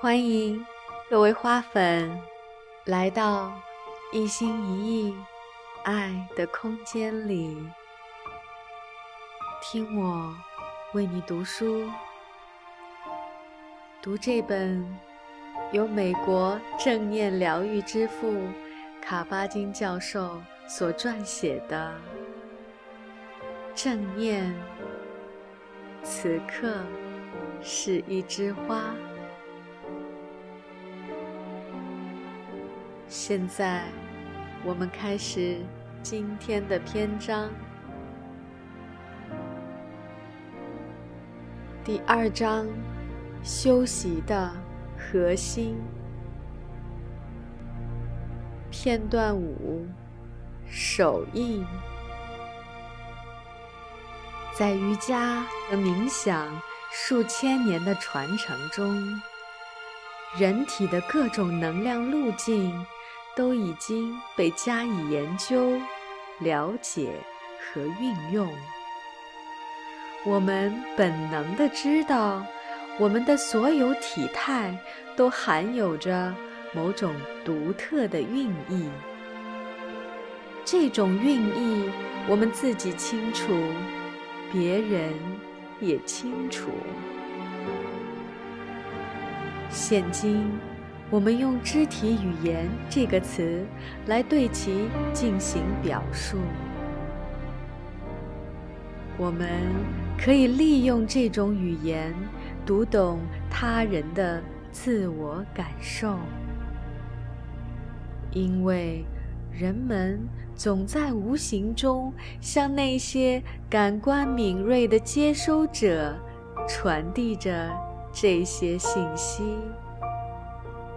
欢迎各位花粉来到一心一意爱的空间里，听我为你读书，读这本由美国正念疗愈之父卡巴金教授所撰写的《正念》。此刻是一枝花。现在，我们开始今天的篇章。第二章：休息的核心。片段五：手印。在瑜伽和冥想数千年的传承中，人体的各种能量路径都已经被加以研究、了解和运用。我们本能的知道，我们的所有体态都含有着某种独特的韵意。这种韵意，我们自己清楚。别人也清楚。现今，我们用“肢体语言”这个词来对其进行表述。我们可以利用这种语言读懂他人的自我感受，因为。人们总在无形中向那些感官敏锐的接收者传递着这些信息，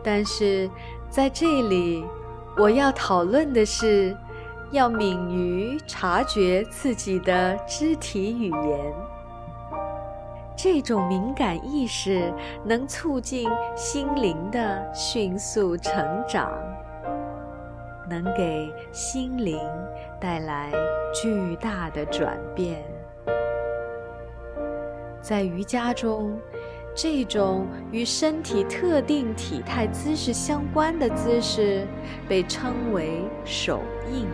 但是在这里，我要讨论的是，要敏于察觉自己的肢体语言。这种敏感意识能促进心灵的迅速成长。能给心灵带来巨大的转变。在瑜伽中，这种与身体特定体态姿势相关的姿势被称为手印。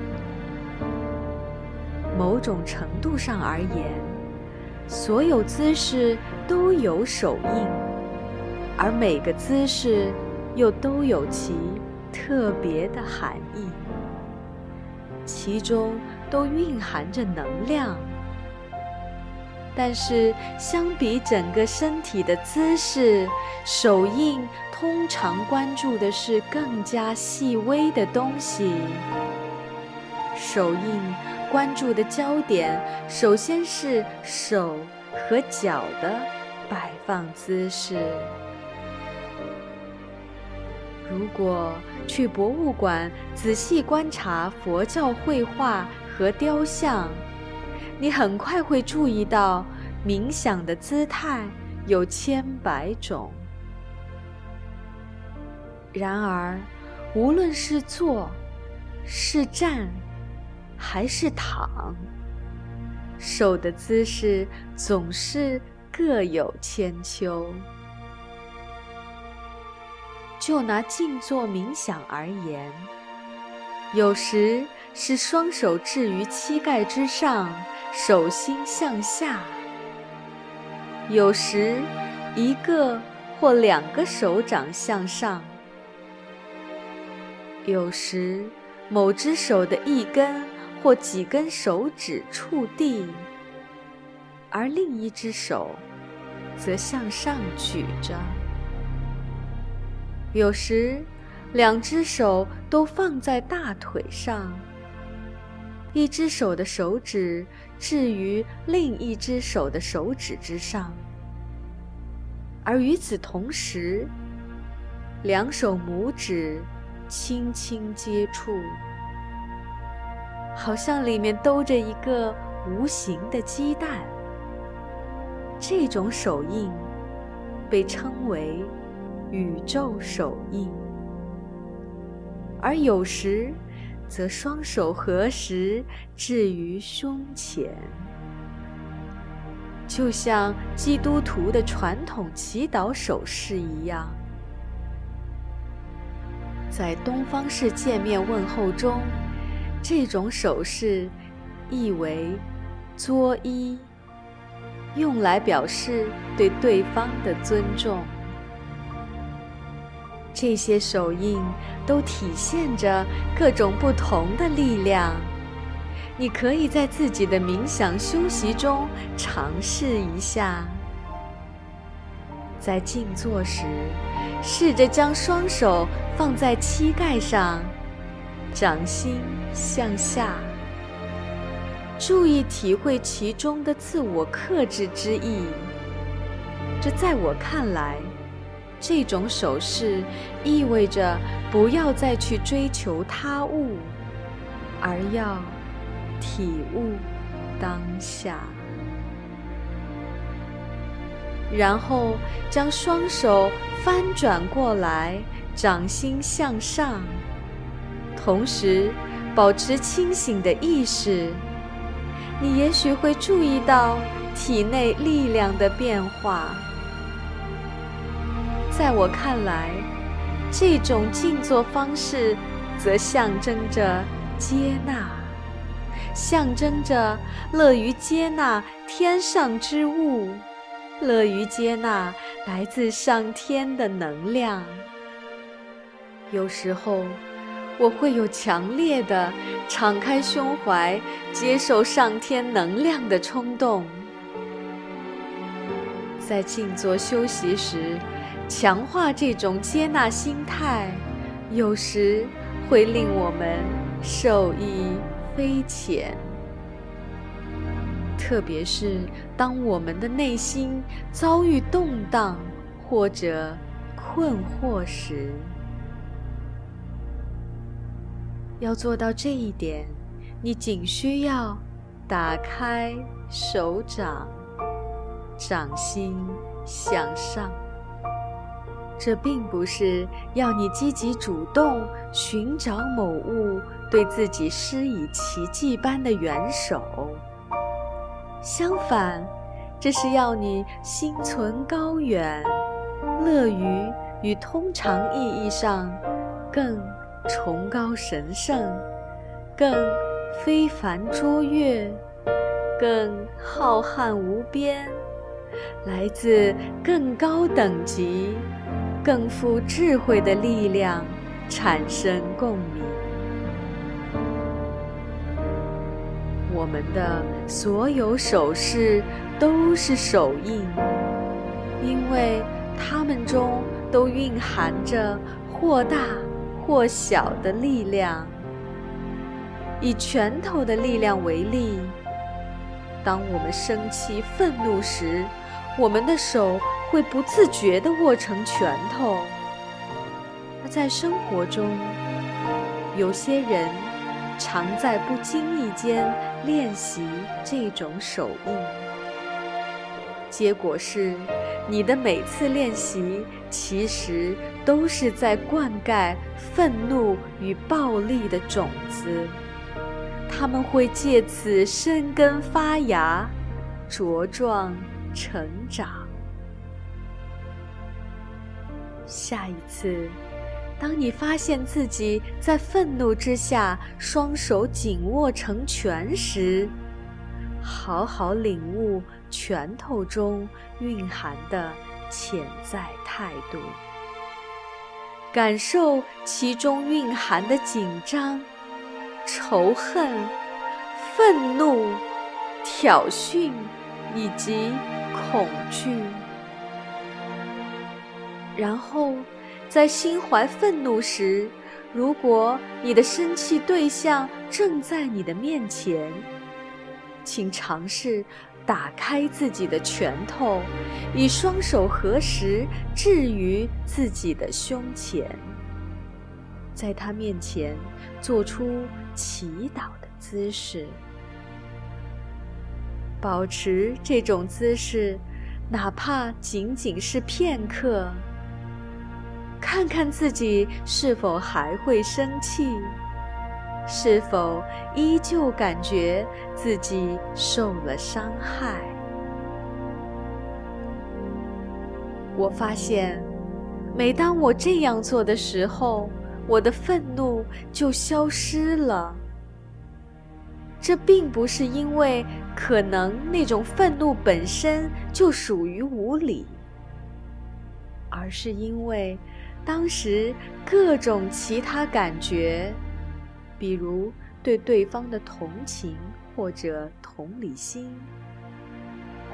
某种程度上而言，所有姿势都有手印，而每个姿势又都有其。特别的含义，其中都蕴含着能量。但是，相比整个身体的姿势，手印通常关注的是更加细微的东西。手印关注的焦点，首先是手和脚的摆放姿势。如果去博物馆仔细观察佛教绘画和雕像，你很快会注意到，冥想的姿态有千百种。然而，无论是坐、是站，还是躺，手的姿势总是各有千秋。就拿静坐冥想而言，有时是双手置于膝盖之上，手心向下；有时一个或两个手掌向上；有时某只手的一根或几根手指触地，而另一只手则向上举着。有时，两只手都放在大腿上，一只手的手指置于另一只手的手指之上，而与此同时，两手拇指轻轻接触，好像里面兜着一个无形的鸡蛋。这种手印被称为。宇宙手印，而有时则双手合十置于胸前，就像基督徒的传统祈祷手势一样。在东方式见面问候中，这种手势意为作揖，用来表示对对方的尊重。这些手印都体现着各种不同的力量。你可以在自己的冥想休息中尝试一下。在静坐时，试着将双手放在膝盖上，掌心向下，注意体会其中的自我克制之意。这在我看来。这种手势意味着不要再去追求他物，而要体悟当下。然后将双手翻转过来，掌心向上，同时保持清醒的意识。你也许会注意到体内力量的变化。在我看来，这种静坐方式则象征着接纳，象征着乐于接纳天上之物，乐于接纳来自上天的能量。有时候，我会有强烈的敞开胸怀、接受上天能量的冲动。在静坐休息时。强化这种接纳心态，有时会令我们受益匪浅。特别是当我们的内心遭遇动荡或者困惑时，要做到这一点，你仅需要打开手掌，掌心向上。这并不是要你积极主动寻找某物对自己施以奇迹般的援手，相反，这是要你心存高远，乐于与通常意义上更崇高神圣、更非凡卓越、更浩瀚无边、来自更高等级。更富智慧的力量产生共鸣。我们的所有手势都是手印，因为它们中都蕴含着或大或小的力量。以拳头的力量为例，当我们生气、愤怒时，我们的手。会不自觉地握成拳头。而在生活中，有些人常在不经意间练习这种手印，结果是，你的每次练习其实都是在灌溉愤怒与暴力的种子，他们会借此生根发芽，茁壮成长。下一次，当你发现自己在愤怒之下双手紧握成拳时，好好领悟拳头中蕴含的潜在态度，感受其中蕴含的紧张、仇恨、愤怒、挑衅以及恐惧。然后，在心怀愤怒时，如果你的生气对象正在你的面前，请尝试打开自己的拳头，以双手合十置于自己的胸前，在他面前做出祈祷的姿势，保持这种姿势，哪怕仅仅是片刻。看看自己是否还会生气，是否依旧感觉自己受了伤害。我发现，每当我这样做的时候，我的愤怒就消失了。这并不是因为可能那种愤怒本身就属于无理，而是因为当时各种其他感觉，比如对对方的同情或者同理心，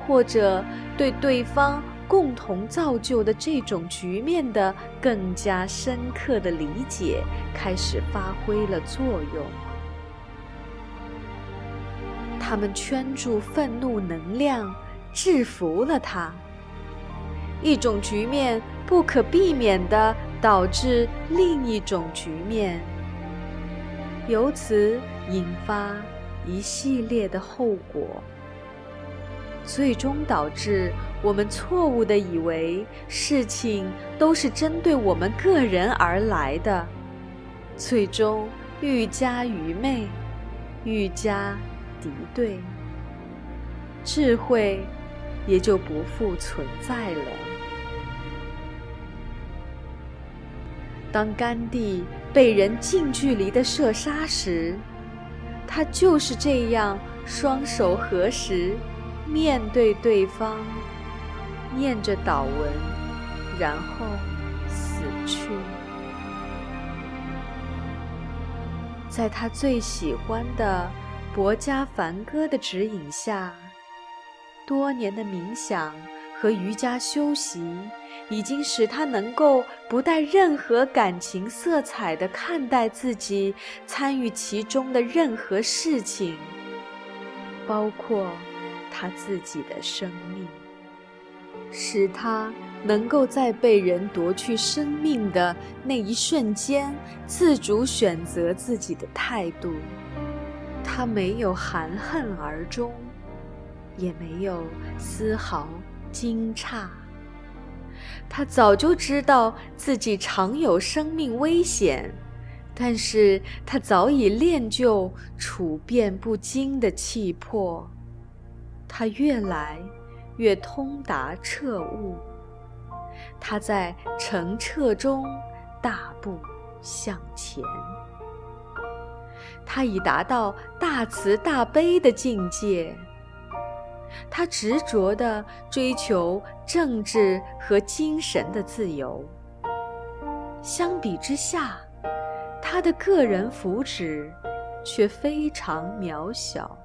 或者对对方共同造就的这种局面的更加深刻的理解，开始发挥了作用。他们圈住愤怒能量，制服了他。一种局面不可避免地导致另一种局面，由此引发一系列的后果，最终导致我们错误地以为事情都是针对我们个人而来的，最终愈加愚昧，愈加。敌对，智慧也就不复存在了。当甘地被人近距离的射杀时，他就是这样双手合十，面对对方，念着祷文，然后死去。在他最喜欢的。博加梵歌的指引下，多年的冥想和瑜伽修习，已经使他能够不带任何感情色彩的看待自己参与其中的任何事情，包括他自己的生命，使他能够在被人夺去生命的那一瞬间，自主选择自己的态度。他没有含恨而终，也没有丝毫惊诧。他早就知道自己常有生命危险，但是他早已练就处变不惊的气魄。他越来越通达彻悟，他在澄澈中大步向前。他已达到大慈大悲的境界。他执着地追求政治和精神的自由。相比之下，他的个人福祉却非常渺小，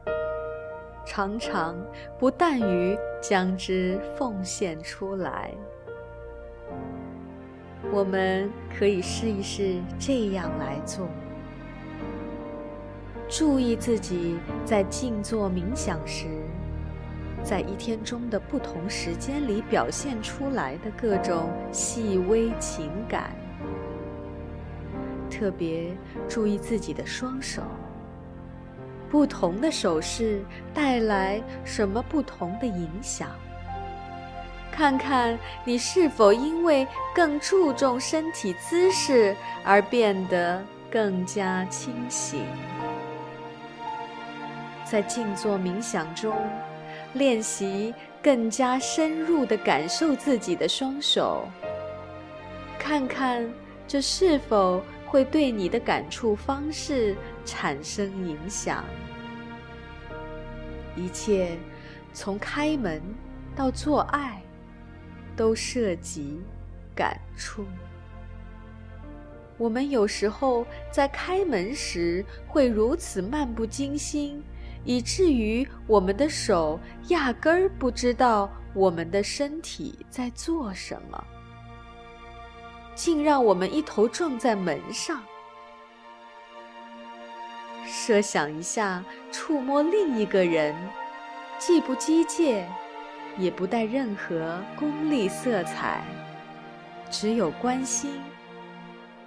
常常不但于将之奉献出来。我们可以试一试这样来做。注意自己在静坐冥想时，在一天中的不同时间里表现出来的各种细微情感。特别注意自己的双手，不同的手势带来什么不同的影响？看看你是否因为更注重身体姿势而变得更加清醒。在静坐冥想中，练习更加深入地感受自己的双手，看看这是否会对你的感触方式产生影响。一切从开门到做爱，都涉及感触。我们有时候在开门时会如此漫不经心。以至于我们的手压根儿不知道我们的身体在做什么，竟让我们一头撞在门上。设想一下，触摸另一个人，既不机械，也不带任何功利色彩，只有关心，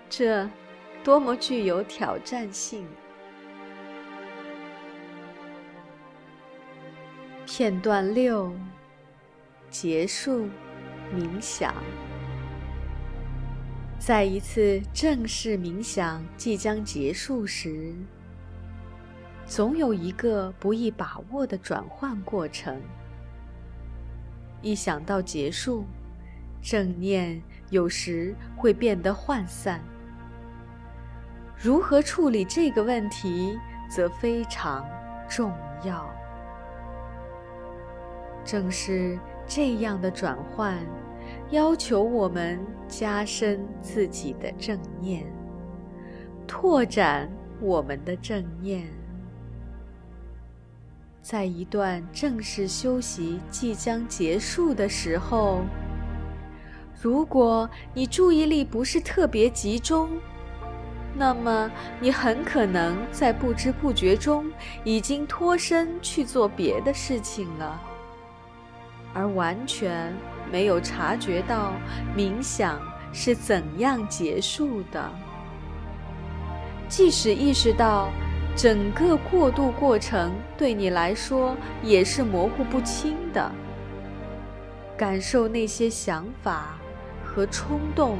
这多么具有挑战性！片段六，结束冥想。在一次正式冥想即将结束时，总有一个不易把握的转换过程。一想到结束，正念有时会变得涣散。如何处理这个问题，则非常重要。正是这样的转换，要求我们加深自己的正念，拓展我们的正念。在一段正式休息即将结束的时候，如果你注意力不是特别集中，那么你很可能在不知不觉中已经脱身去做别的事情了，而完全没有察觉到冥想是怎样结束的。即使意识到。整个过渡过程对你来说也是模糊不清的，感受那些想法和冲动，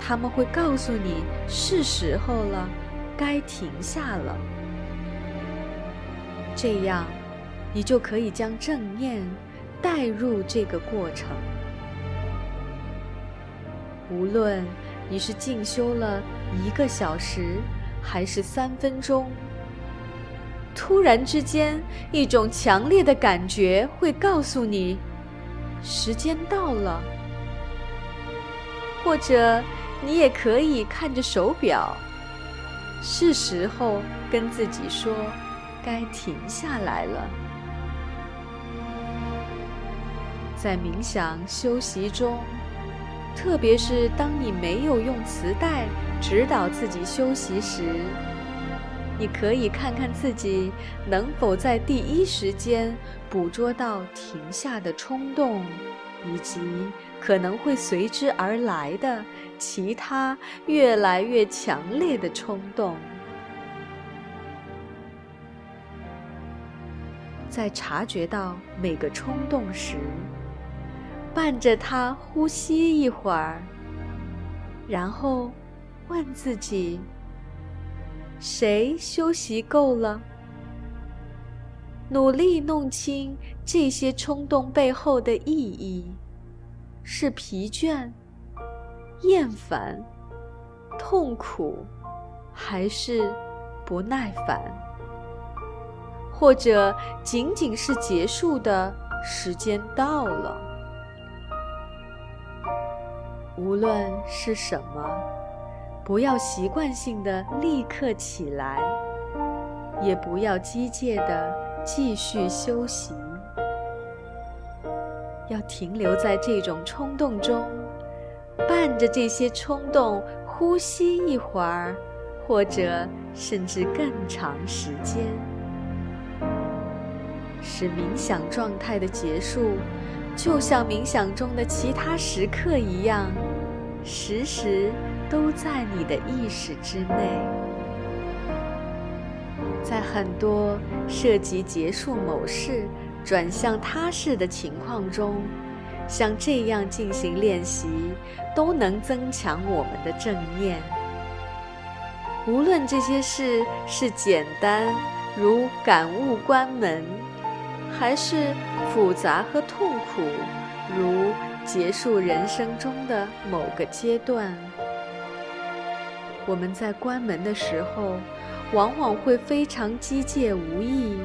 他们会告诉你是时候了，该停下了。这样，你就可以将正念带入这个过程。无论你是静修了一个小时。还是三分钟。突然之间，一种强烈的感觉会告诉你，时间到了。或者，你也可以看着手表，是时候跟自己说，该停下来了。在冥想修习中，特别是当你没有用磁带。指导自己休息时，你可以看看自己能否在第一时间捕捉到停下的冲动，以及可能会随之而来的其他越来越强烈的冲动。在察觉到每个冲动时，伴着它呼吸一会儿，然后。问自己：谁休息够了？努力弄清这些冲动背后的意义：是疲倦、厌烦、痛苦，还是不耐烦？或者仅仅是结束的时间到了？无论是什么。不要习惯性的立刻起来，也不要机械的继续休息，要停留在这种冲动中，伴着这些冲动呼吸一会儿，或者甚至更长时间，使冥想状态的结束，就像冥想中的其他时刻一样，时时。都在你的意识之内。在很多涉及结束某事转向他事的情况中，像这样进行练习，都能增强我们的正念。无论这些事是简单如感悟关门，还是复杂和痛苦如结束人生中的某个阶段。我们在关门的时候，往往会非常机械无意，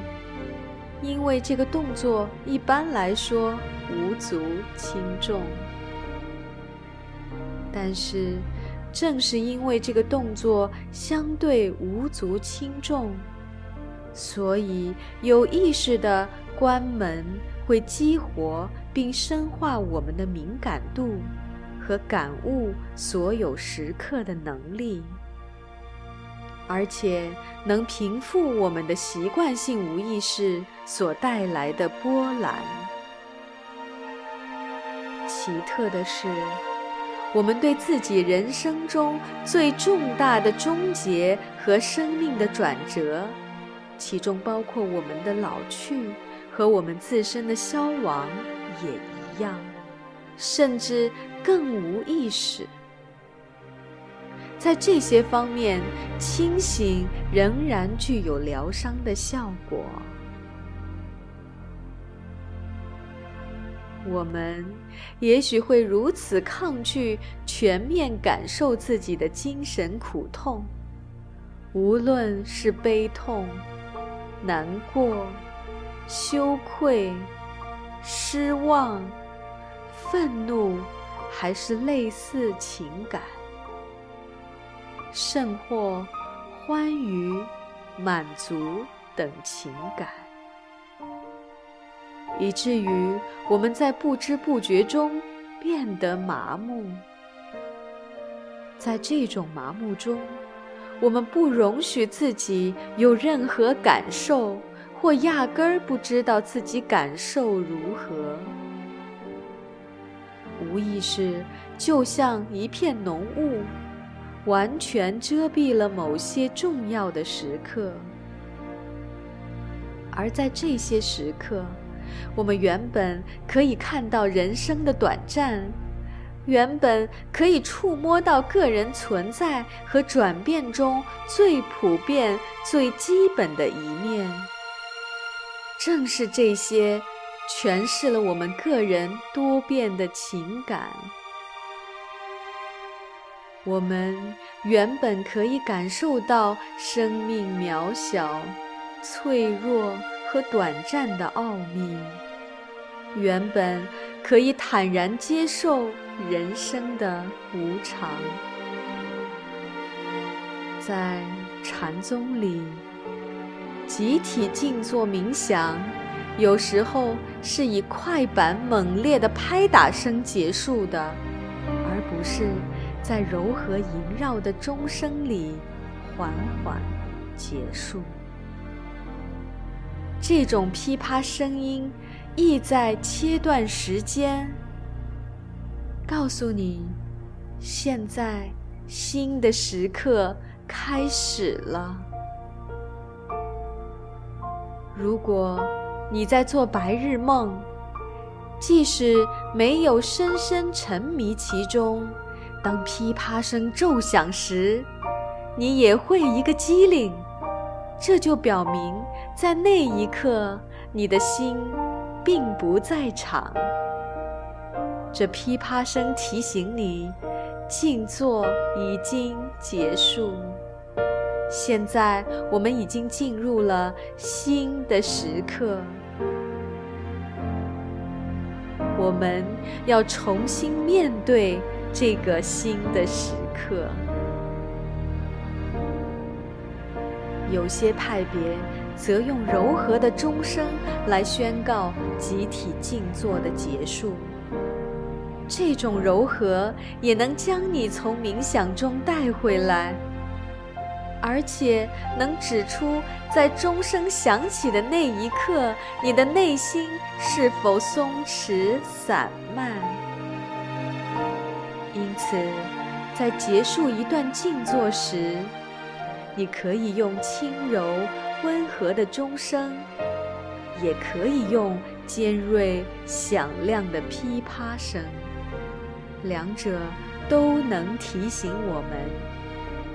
因为这个动作一般来说无足轻重。但是，正是因为这个动作相对无足轻重，所以有意识的关门会激活并深化我们的敏感度。和感悟所有时刻的能力，而且能平复我们的习惯性无意识所带来的波澜。奇特的是，我们对自己人生中最重大的终结和生命的转折，其中包括我们的老去和我们自身的消亡，也一样。甚至更无意识，在这些方面，清醒仍然具有疗伤的效果。我们也许会如此抗拒全面感受自己的精神苦痛，无论是悲痛、难过、羞愧、失望、愤怒，还是类似情感，甚或欢愉、满足等情感，以至于我们在不知不觉中变得麻木。在这种麻木中，我们不容许自己有任何感受，或压根儿不知道自己感受如何。无意识就像一片浓雾，完全遮蔽了某些重要的时刻。而在这些时刻，我们原本可以看到人生的短暂。原本可以触摸到个人存在和转变中最普遍、最基本的一面，正是这些诠释了我们个人多变的情感。我们原本可以感受到生命渺小、脆弱和短暂的奥秘，原本可以坦然接受。人生的无常，在禅宗里，集体静坐冥想，有时候是以快板猛烈的拍打声结束的，而不是在柔和萦绕的钟声里缓缓结束。这种噼啪声音，意在切断时间。告诉你，现在新的时刻开始了。如果你在做白日梦，即使没有深深沉迷其中，当噼啪声骤响时，你也会一个机灵。这就表明，在那一刻，你的心并不在场。这噼啪声提醒你，静坐已经结束。现在我们已经进入了新的时刻，我们要重新面对这个新的时刻。有些派别则用柔和的钟声来宣告集体静坐的结束。这种柔和也能将你从冥想中带回来，而且能指出在钟声响起的那一刻，你的内心是否松弛散漫。因此，在结束一段静坐时，你可以用轻柔温和的钟声，也可以用尖锐响亮的噼啪声。两者都能提醒我们，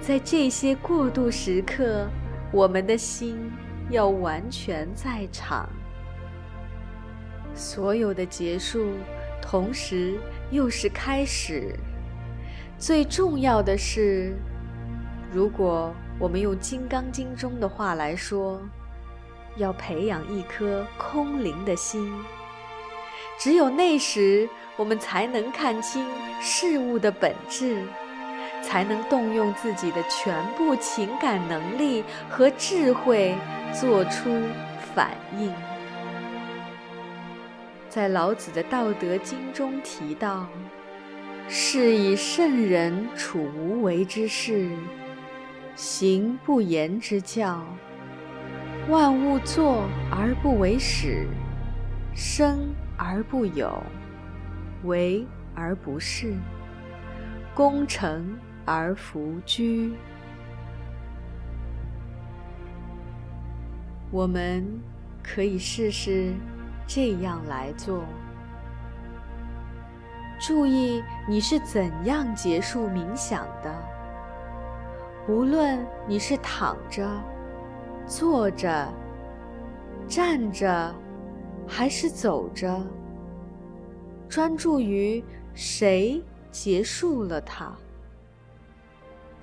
在这些过渡时刻，我们的心要完全在场。所有的结束，同时又是开始。最重要的是，如果我们用《金刚经》中的话来说，要培养一颗空灵的心。只有那时，我们才能看清事物的本质，才能动用自己的全部情感能力和智慧，做出反应。在老子的《道德经》中提到：“是以圣人处无为之事，行不言之教。万物作而不为始，生。”而不有，为而不恃，功成而弗居。我们可以试试这样来做。注意你是怎样结束冥想的。无论你是躺着、坐着、站着。还是走着，专注于谁结束了它？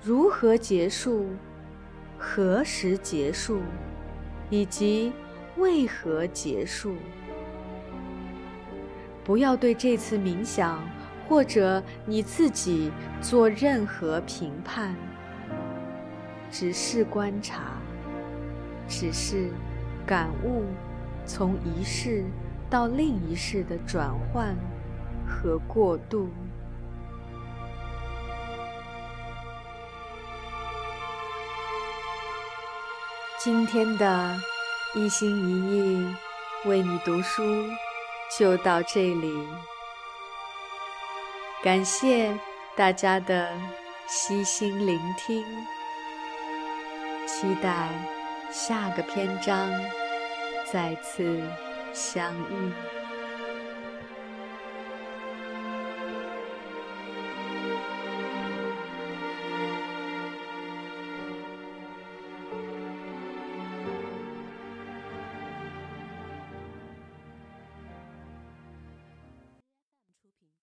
如何结束？何时结束，以及为何结束。不要对这次冥想或者你自己做任何评判，只是观察，只是感悟从一世到另一世的转换和过渡。今天的一心一意为你读书。就到这里，感谢大家的悉心聆听，期待下个篇章再次相遇。